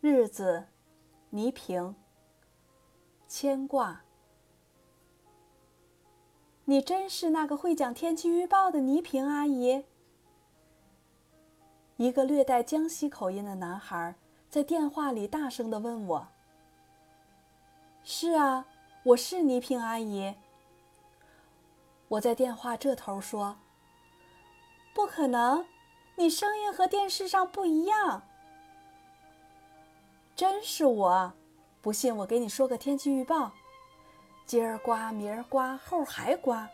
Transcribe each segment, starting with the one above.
日子，倪萍。牵挂。你真是那个会讲天气预报的倪萍阿姨？一个略带江西口音的男孩在电话里大声的问我：“是啊，我是倪萍阿姨。”我在电话这头说：“不可能，你声音和电视上不一样。”真是我，不信我给你说个天气预报：今儿刮，明儿刮，后儿还刮。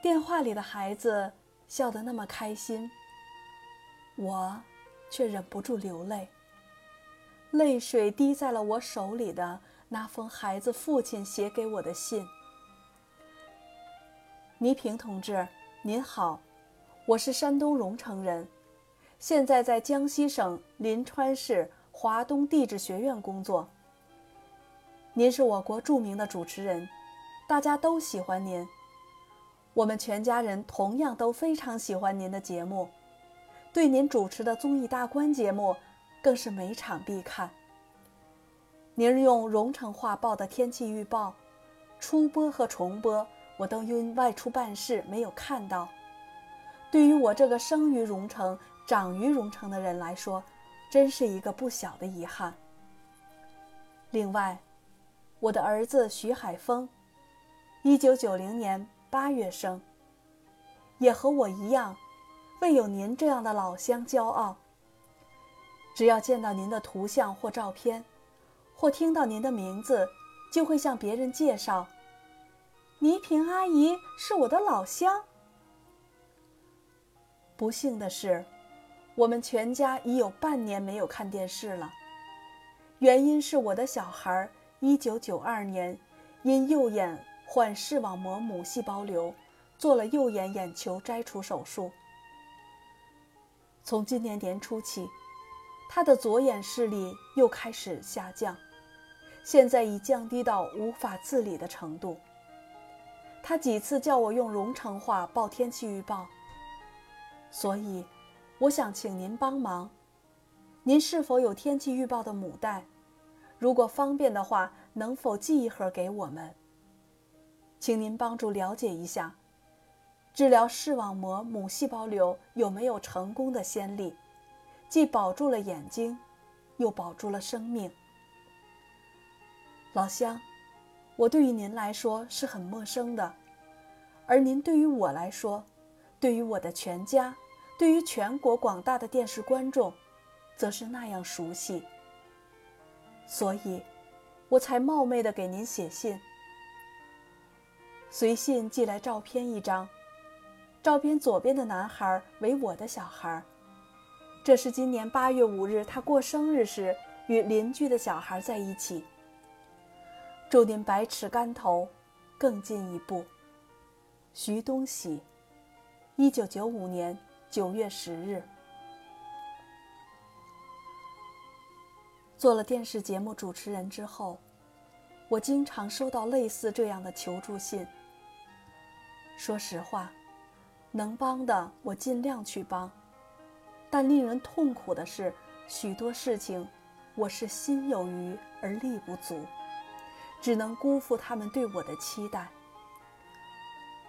电话里的孩子笑得那么开心，我却忍不住流泪。泪水滴在了我手里的那封孩子父亲写给我的信。倪萍同志，您好，我是山东荣城人。现在在江西省临川市华东地质学院工作。您是我国著名的主持人，大家都喜欢您。我们全家人同样都非常喜欢您的节目，对您主持的综艺大观节目更是每场必看。您用荣城话报的天气预报，初播和重播我都因外出办事没有看到。对于我这个生于荣城。长于荣城的人来说，真是一个不小的遗憾。另外，我的儿子徐海峰，一九九零年八月生，也和我一样，为有您这样的老乡骄傲。只要见到您的图像或照片，或听到您的名字，就会向别人介绍：“倪萍阿姨是我的老乡。”不幸的是。我们全家已有半年没有看电视了，原因是我的小孩一九九二年因右眼患视网膜母细胞瘤，做了右眼眼球摘除手术。从今年年初起，他的左眼视力又开始下降，现在已降低到无法自理的程度。他几次叫我用荣城话报天气预报，所以。我想请您帮忙，您是否有天气预报的母带？如果方便的话，能否寄一盒给我们？请您帮助了解一下，治疗视网膜母细胞瘤有没有成功的先例？既保住了眼睛，又保住了生命。老乡，我对于您来说是很陌生的，而您对于我来说，对于我的全家。对于全国广大的电视观众，则是那样熟悉，所以，我才冒昧的给您写信。随信寄来照片一张，照片左边的男孩为我的小孩，这是今年八月五日他过生日时与邻居的小孩在一起。祝您百尺竿头，更进一步。徐东喜，一九九五年。九月十日，做了电视节目主持人之后，我经常收到类似这样的求助信。说实话，能帮的我尽量去帮，但令人痛苦的是，许多事情我是心有余而力不足，只能辜负他们对我的期待。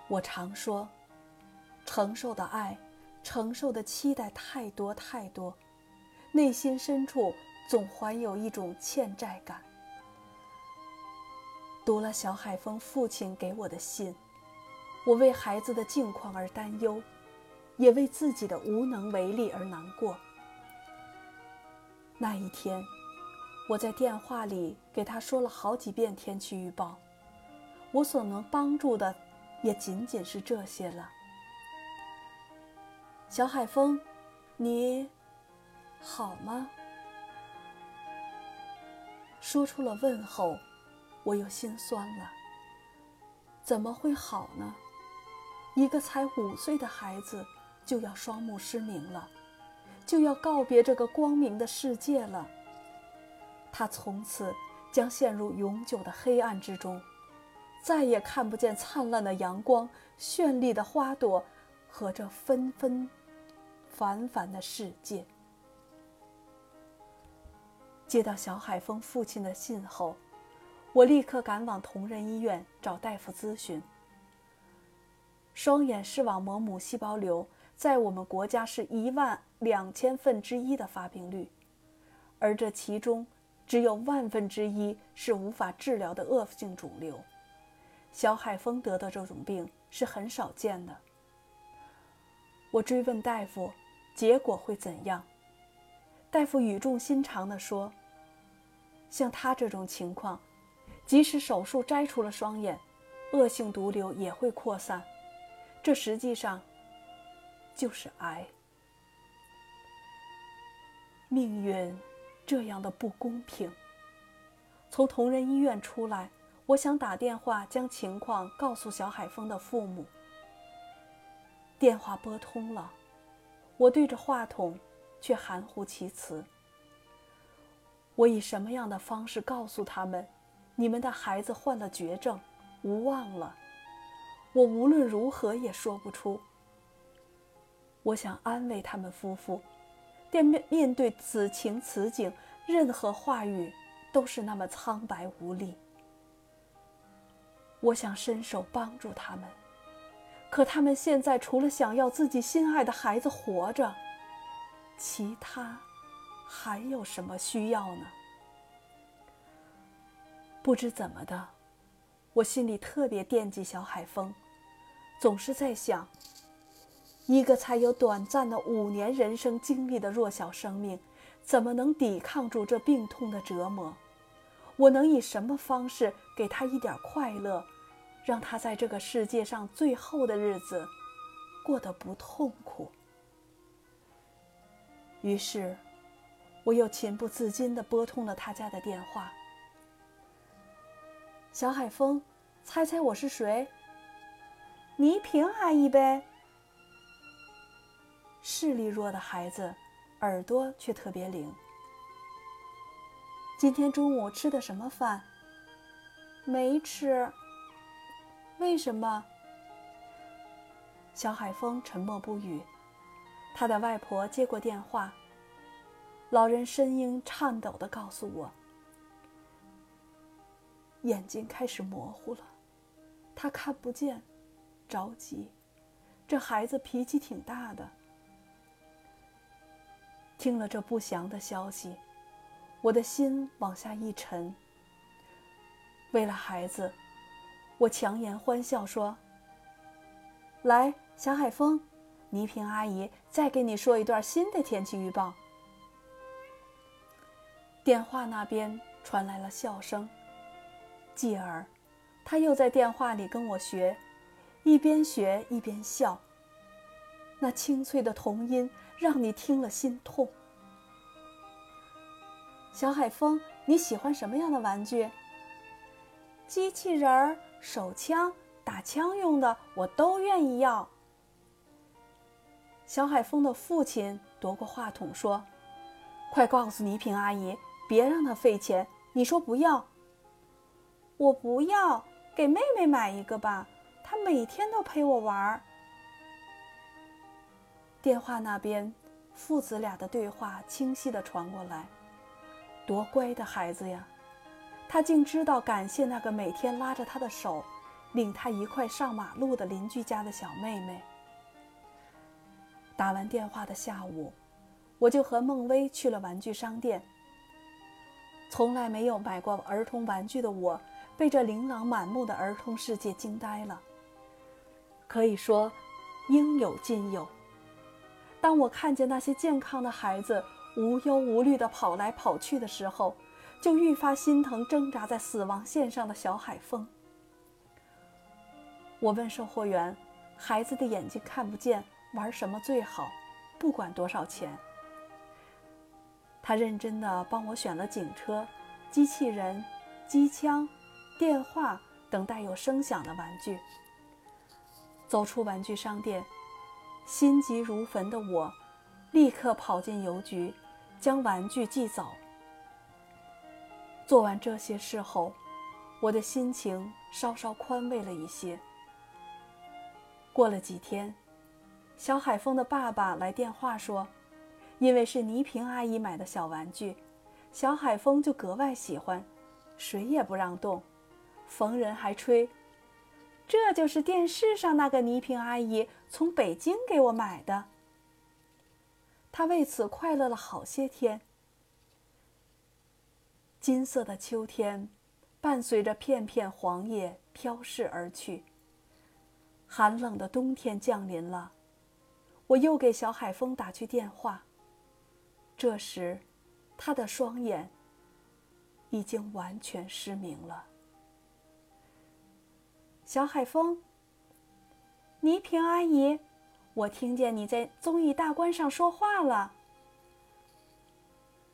我常说，承受的爱。承受的期待太多太多，内心深处总怀有一种欠债感。读了小海峰父亲给我的信，我为孩子的境况而担忧，也为自己的无能为力而难过。那一天，我在电话里给他说了好几遍天气预报，我所能帮助的，也仅仅是这些了。小海风，你好吗？说出了问候，我又心酸了。怎么会好呢？一个才五岁的孩子就要双目失明了，就要告别这个光明的世界了。他从此将陷入永久的黑暗之中，再也看不见灿烂的阳光、绚丽的花朵和这纷纷。凡凡的世界。接到小海峰父亲的信后，我立刻赶往同仁医院找大夫咨询。双眼视网膜母细胞瘤在我们国家是一万两千分之一的发病率，而这其中只有万分之一是无法治疗的恶性肿瘤。小海峰得的这种病是很少见的。我追问大夫，结果会怎样？大夫语重心长地说：“像他这种情况，即使手术摘除了双眼，恶性毒瘤也会扩散。这实际上就是癌。命运这样的不公平。”从同仁医院出来，我想打电话将情况告诉小海峰的父母。电话拨通了，我对着话筒，却含糊其辞。我以什么样的方式告诉他们，你们的孩子患了绝症，无望了？我无论如何也说不出。我想安慰他们夫妇，但面面对此情此景，任何话语都是那么苍白无力。我想伸手帮助他们。可他们现在除了想要自己心爱的孩子活着，其他还有什么需要呢？不知怎么的，我心里特别惦记小海峰，总是在想：一个才有短暂的五年人生经历的弱小生命，怎么能抵抗住这病痛的折磨？我能以什么方式给他一点快乐？让他在这个世界上最后的日子过得不痛苦。于是，我又情不自禁地拨通了他家的电话。小海峰，猜猜我是谁？倪萍阿姨呗。视力弱的孩子，耳朵却特别灵。今天中午吃的什么饭？没吃。为什么？小海峰沉默不语。他的外婆接过电话，老人声音颤抖的告诉我：“眼睛开始模糊了，他看不见，着急。这孩子脾气挺大的。”听了这不祥的消息，我的心往下一沉。为了孩子。我强颜欢笑说：“来，小海峰，倪萍阿姨再给你说一段新的天气预报。”电话那边传来了笑声，继而，他又在电话里跟我学，一边学一边笑。那清脆的童音让你听了心痛。小海峰，你喜欢什么样的玩具？机器人儿。手枪、打枪用的，我都愿意要。小海峰的父亲夺过话筒说：“快告诉倪萍阿姨，别让她费钱。你说不要？我不要，给妹妹买一个吧，她每天都陪我玩。”电话那边，父子俩的对话清晰的传过来：“多乖的孩子呀！”他竟知道感谢那个每天拉着他的手，领他一块上马路的邻居家的小妹妹。打完电话的下午，我就和孟薇去了玩具商店。从来没有买过儿童玩具的我，被这琳琅满目的儿童世界惊呆了。可以说，应有尽有。当我看见那些健康的孩子无忧无虑地跑来跑去的时候，就愈发心疼挣扎在死亡线上的小海风。我问售货员：“孩子的眼睛看不见，玩什么最好？不管多少钱。”他认真地帮我选了警车、机器人、机枪、电话等带有声响的玩具。走出玩具商店，心急如焚的我，立刻跑进邮局，将玩具寄走。做完这些事后，我的心情稍稍宽慰了一些。过了几天，小海峰的爸爸来电话说，因为是倪萍阿姨买的小玩具，小海风就格外喜欢，谁也不让动，逢人还吹：“这就是电视上那个倪萍阿姨从北京给我买的。”他为此快乐了好些天。金色的秋天，伴随着片片黄叶飘逝而去。寒冷的冬天降临了，我又给小海风打去电话。这时，他的双眼已经完全失明了。小海风，倪萍阿姨，我听见你在综艺大观上说话了。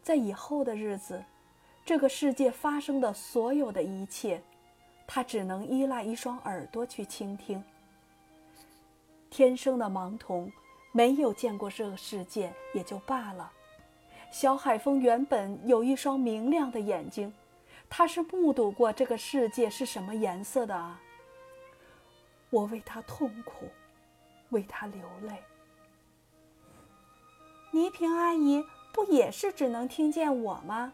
在以后的日子，这个世界发生的所有的一切，他只能依赖一双耳朵去倾听。天生的盲童，没有见过这个世界也就罢了。小海风原本有一双明亮的眼睛，他是目睹过这个世界是什么颜色的啊！我为他痛苦，为他流泪。倪萍阿姨不也是只能听见我吗？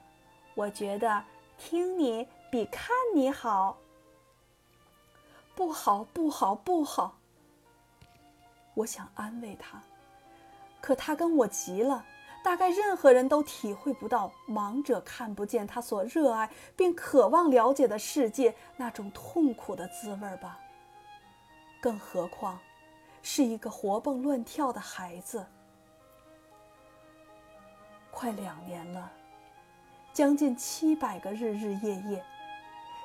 我觉得听你比看你好。不好，不好，不好！我想安慰他，可他跟我急了。大概任何人都体会不到盲者看不见他所热爱并渴望了解的世界那种痛苦的滋味吧。更何况，是一个活蹦乱跳的孩子。快两年了，将近七百个日日夜夜，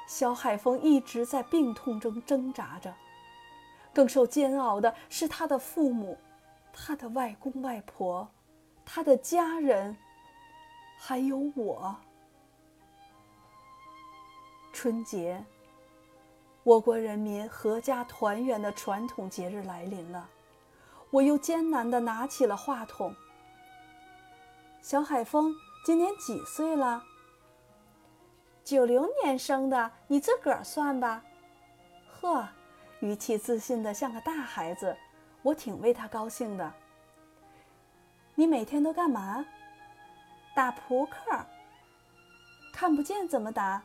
小海风一直在病痛中挣扎着。更受煎熬的是他的父母，他的外公外婆。他的家人，还有我。春节，我国人民阖家团圆的传统节日来临了，我又艰难地拿起了话筒。小海风今年几岁了？九零年生的，你自个儿算吧。呵，语气自信的像个大孩子，我挺为他高兴的。你每天都干嘛？打扑克。看不见怎么打？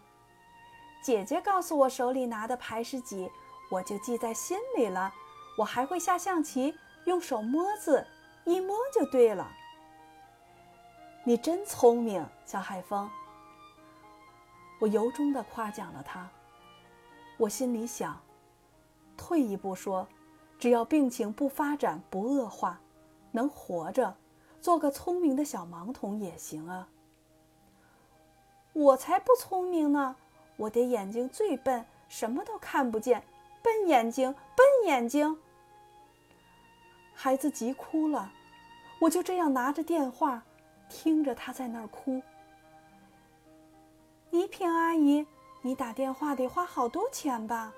姐姐告诉我手里拿的牌是几，我就记在心里了。我还会下象棋，用手摸字，一摸就对了。你真聪明，小海风。我由衷的夸奖了他。我心里想，退一步说，只要病情不发展、不恶化，能活着。做个聪明的小盲童也行啊！我才不聪明呢！我的眼睛最笨，什么都看不见。笨眼睛，笨眼睛！孩子急哭了，我就这样拿着电话，听着他在那儿哭。倪萍阿姨，你打电话得花好多钱吧？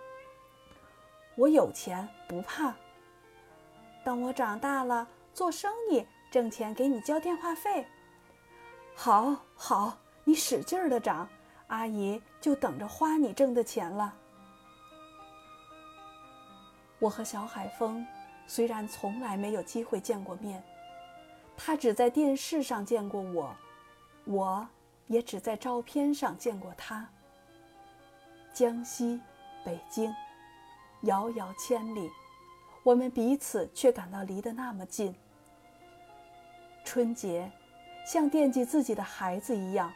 我有钱，不怕。等我长大了，做生意。挣钱给你交电话费，好，好，你使劲儿的长，阿姨就等着花你挣的钱了。我和小海风虽然从来没有机会见过面，他只在电视上见过我，我也只在照片上见过他。江西、北京，遥遥千里，我们彼此却感到离得那么近。春节，像惦记自己的孩子一样，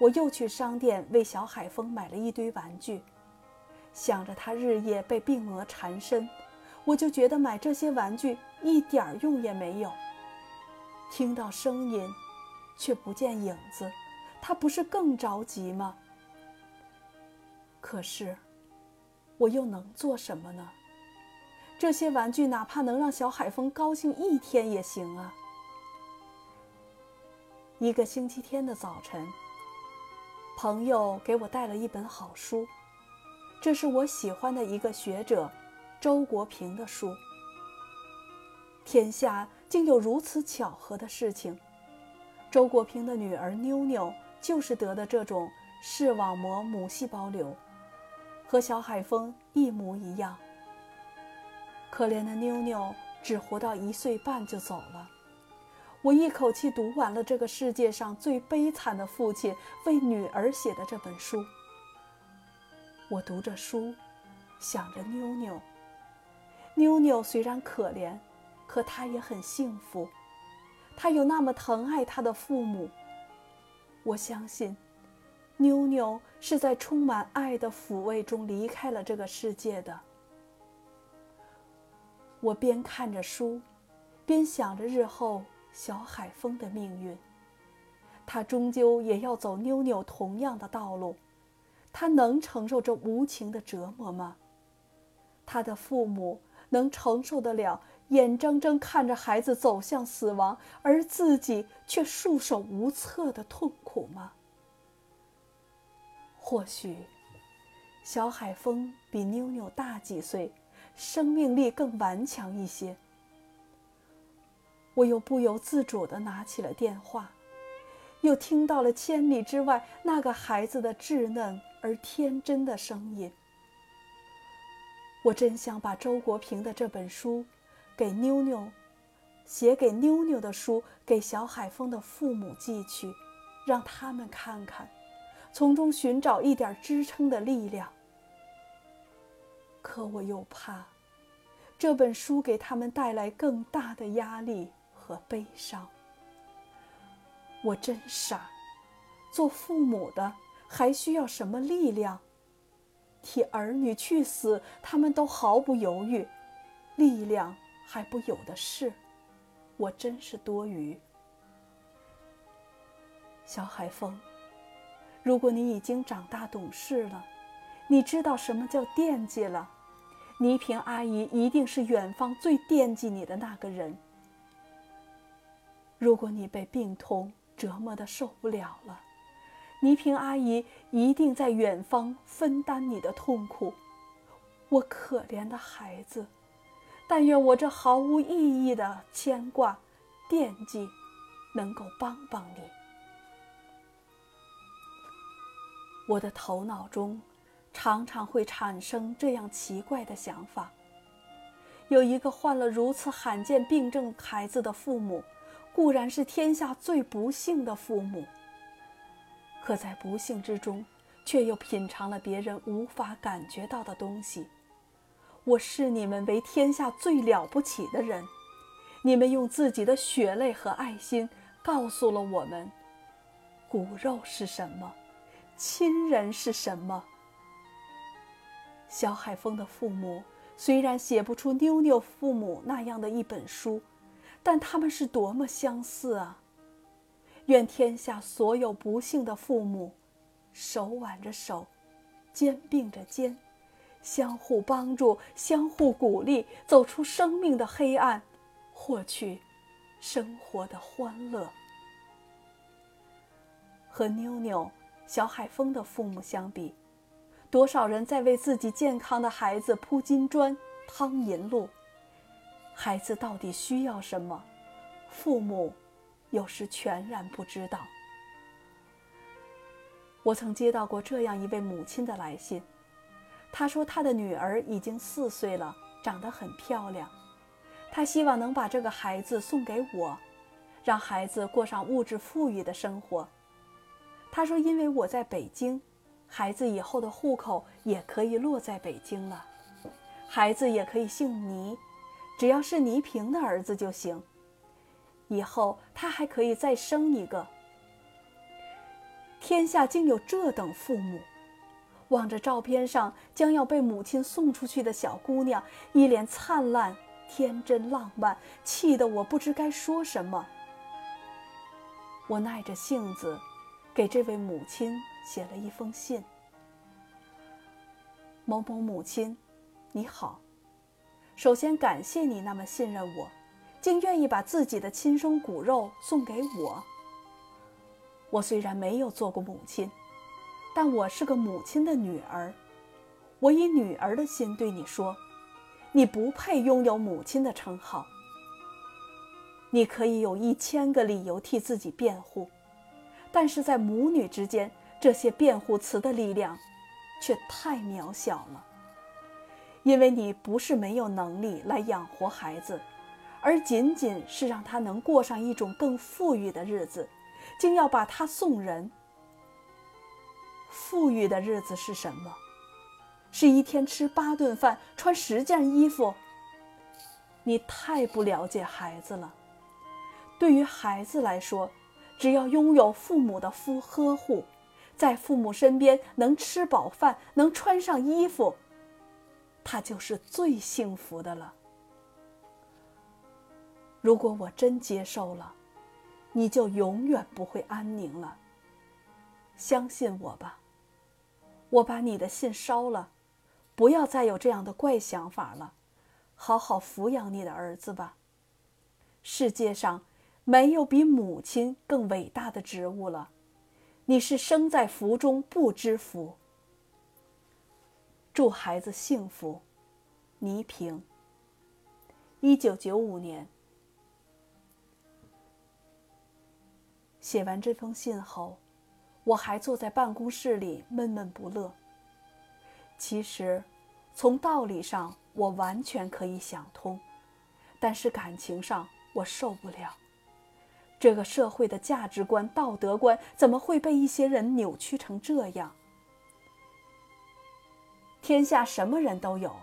我又去商店为小海风买了一堆玩具。想着他日夜被病魔缠身，我就觉得买这些玩具一点用也没有。听到声音，却不见影子，他不是更着急吗？可是，我又能做什么呢？这些玩具哪怕能让小海风高兴一天也行啊。一个星期天的早晨，朋友给我带了一本好书，这是我喜欢的一个学者周国平的书。天下竟有如此巧合的事情，周国平的女儿妞妞就是得的这种视网膜母细胞瘤，和小海风一模一样。可怜的妞妞只活到一岁半就走了。我一口气读完了这个世界上最悲惨的父亲为女儿写的这本书。我读着书，想着妞妞。妞妞虽然可怜，可他也很幸福。他有那么疼爱他的父母。我相信，妞妞是在充满爱的抚慰中离开了这个世界的。我边看着书，边想着日后小海风的命运。他终究也要走妞妞同样的道路，他能承受这无情的折磨吗？他的父母能承受得了眼睁睁看着孩子走向死亡，而自己却束手无策的痛苦吗？或许，小海风比妞妞大几岁。生命力更顽强一些。我又不由自主地拿起了电话，又听到了千里之外那个孩子的稚嫩而天真的声音。我真想把周国平的这本书给妞妞，写给妞妞的书给小海风的父母寄去，让他们看看，从中寻找一点支撑的力量。可我又怕，这本书给他们带来更大的压力和悲伤。我真傻，做父母的还需要什么力量？替儿女去死，他们都毫不犹豫，力量还不有的是。我真是多余。小海风，如果你已经长大懂事了，你知道什么叫惦记了。倪萍阿姨一定是远方最惦记你的那个人。如果你被病痛折磨的受不了了，倪萍阿姨一定在远方分担你的痛苦。我可怜的孩子，但愿我这毫无意义的牵挂、惦记，能够帮帮你。我的头脑中。常常会产生这样奇怪的想法：有一个患了如此罕见病症孩子的父母，固然是天下最不幸的父母。可在不幸之中，却又品尝了别人无法感觉到的东西。我视你们为天下最了不起的人，你们用自己的血泪和爱心，告诉了我们，骨肉是什么，亲人是什么。小海峰的父母虽然写不出妞妞父母那样的一本书，但他们是多么相似啊！愿天下所有不幸的父母，手挽着手，肩并着肩，相互帮助，相互鼓励，走出生命的黑暗，获取生活的欢乐。和妞妞、小海风的父母相比。多少人在为自己健康的孩子铺金砖、趟银路？孩子到底需要什么？父母有时全然不知道。我曾接到过这样一位母亲的来信，他说他的女儿已经四岁了，长得很漂亮，他希望能把这个孩子送给我，让孩子过上物质富裕的生活。他说，因为我在北京。孩子以后的户口也可以落在北京了，孩子也可以姓倪，只要是倪萍的儿子就行。以后他还可以再生一个。天下竟有这等父母！望着照片上将要被母亲送出去的小姑娘，一脸灿烂、天真、浪漫，气得我不知该说什么。我耐着性子，给这位母亲。写了一封信。某某母亲，你好。首先感谢你那么信任我，竟愿意把自己的亲生骨肉送给我。我虽然没有做过母亲，但我是个母亲的女儿。我以女儿的心对你说，你不配拥有母亲的称号。你可以有一千个理由替自己辩护，但是在母女之间。这些辩护词的力量，却太渺小了。因为你不是没有能力来养活孩子，而仅仅是让他能过上一种更富裕的日子，竟要把他送人。富裕的日子是什么？是一天吃八顿饭，穿十件衣服。你太不了解孩子了。对于孩子来说，只要拥有父母的夫呵护，在父母身边能吃饱饭，能穿上衣服，他就是最幸福的了。如果我真接受了，你就永远不会安宁了。相信我吧。我把你的信烧了，不要再有这样的怪想法了，好好抚养你的儿子吧。世界上没有比母亲更伟大的职务了，你是生在福中不知福。祝孩子幸福，倪萍。一九九五年。写完这封信后。我还坐在办公室里闷闷不乐。其实，从道理上我完全可以想通，但是感情上我受不了。这个社会的价值观、道德观怎么会被一些人扭曲成这样？天下什么人都有。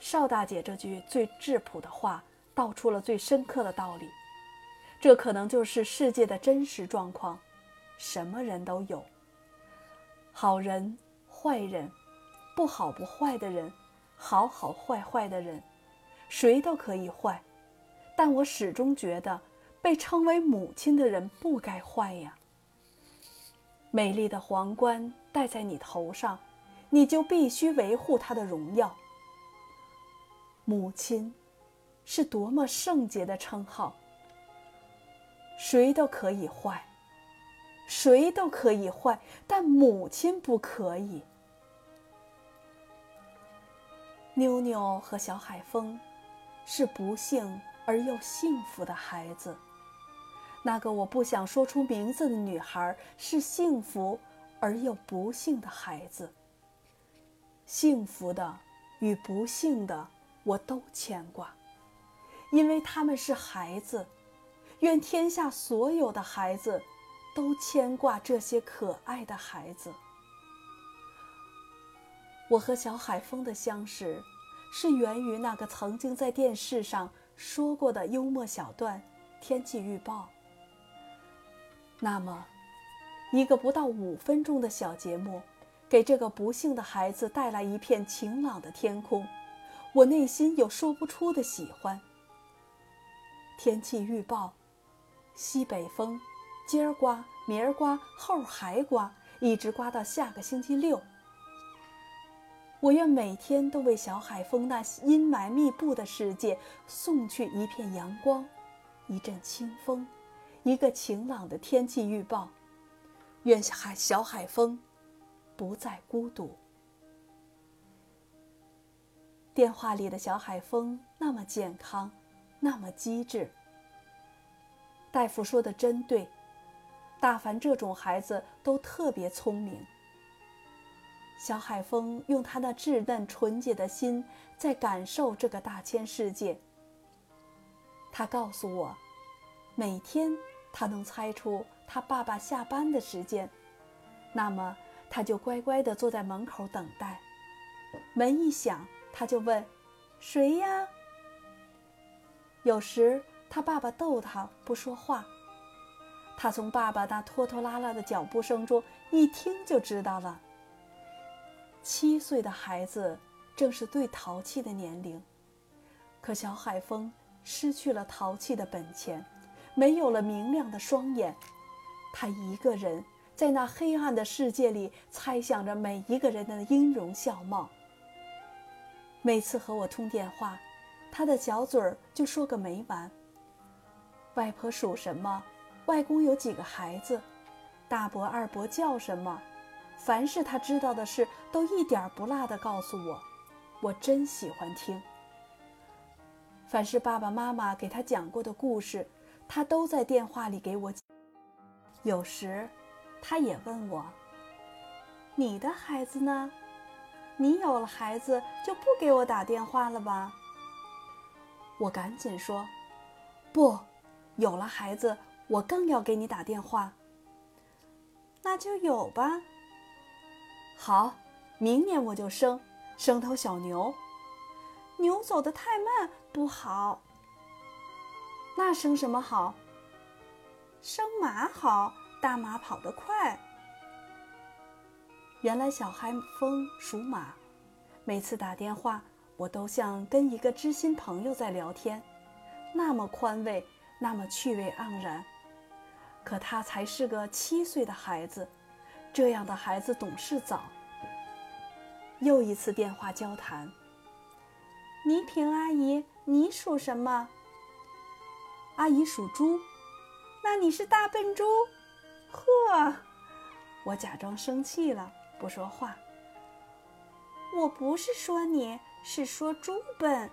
邵大姐这句最质朴的话，道出了最深刻的道理。这可能就是世界的真实状况。什么人都有，好人、坏人，不好不坏的人，好好坏坏的人，谁都可以坏。但我始终觉得，被称为母亲的人不该坏呀。美丽的皇冠戴在你头上，你就必须维护她的荣耀。母亲，是多么圣洁的称号。谁都可以坏。谁都可以坏，但母亲不可以。妞妞和小海风是不幸而又幸福的孩子。那个我不想说出名字的女孩是幸福而又不幸的孩子。幸福的与不幸的，我都牵挂，因为他们是孩子。愿天下所有的孩子。都牵挂这些可爱的孩子。我和小海风的相识，是源于那个曾经在电视上说过的幽默小段《天气预报》。那么，一个不到五分钟的小节目，给这个不幸的孩子带来一片晴朗的天空，我内心有说不出的喜欢。天气预报，西北风。今儿刮，明儿刮，后儿还刮，一直刮到下个星期六。我愿每天都为小海风那阴霾密布的世界送去一片阳光，一阵清风，一个晴朗的天气预报。愿海小海风不再孤独。电话里的小海风那么健康，那么机智。大夫说的真对。大凡这种孩子都特别聪明。小海风用他那稚嫩纯洁的心在感受这个大千世界。他告诉我，每天他能猜出他爸爸下班的时间，那么他就乖乖地坐在门口等待。门一响，他就问：“谁呀？”有时他爸爸逗他不说话。他从爸爸那拖拖拉拉的脚步声中一听就知道了。七岁的孩子正是最淘气的年龄，可小海风失去了淘气的本钱，没有了明亮的双眼，他一个人在那黑暗的世界里猜想着每一个人的音容笑貌。每次和我通电话，他的小嘴儿就说个没完。外婆属什么？外公有几个孩子？大伯、二伯叫什么？凡是他知道的事，都一点不落的告诉我。我真喜欢听。凡是爸爸妈妈给他讲过的故事，他都在电话里给我讲。有时，他也问我：“你的孩子呢？你有了孩子就不给我打电话了吧？”我赶紧说：“不，有了孩子，我更要给你打电话。”那就有吧。好，明年我就生生头小牛。牛走得太慢不好。那生什么好？生马好，大马跑得快。原来小海风属马，每次打电话，我都像跟一个知心朋友在聊天，那么宽慰，那么趣味盎然。可他才是个七岁的孩子，这样的孩子懂事早。又一次电话交谈。倪萍阿姨，你属什么？阿姨属猪。那你是大笨猪？呵，我假装生气了，不说话。我不是说你，是说猪笨。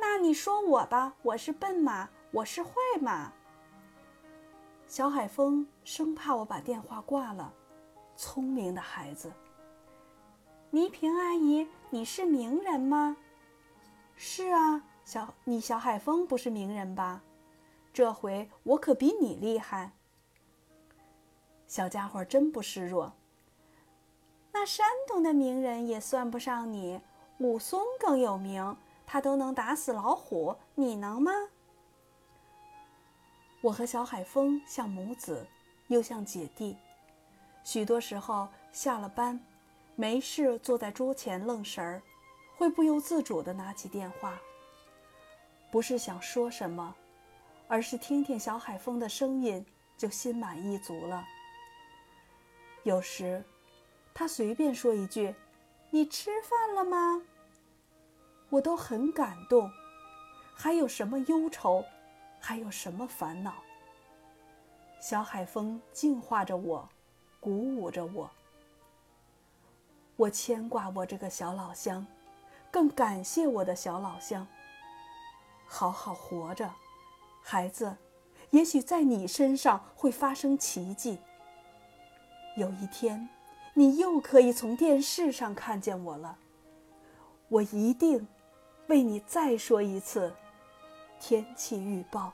那你说我吧，我是笨马，我是坏马。小海风生怕我把电话挂了，聪明的孩子。倪萍阿姨，你是名人吗？是啊，小你小海风不是名人吧？这回我可比你厉害。小家伙真不示弱。那山东的名人也算不上你，武松更有名，他都能打死老虎，你能吗？我和小海风像母子，又像姐弟。许多时候下了班。没事，坐在桌前愣神儿，会不由自主地拿起电话。不是想说什么，而是听听小海风的声音，就心满意足了。有时，他随便说一句：“你吃饭了吗？”我都很感动。还有什么忧愁？还有什么烦恼？小海风净化着我，鼓舞着我。我牵挂我这个小老乡，更感谢我的小老乡。好好活着，孩子，也许在你身上会发生奇迹。有一天，你又可以从电视上看见我了。我一定为你再说一次天气预报。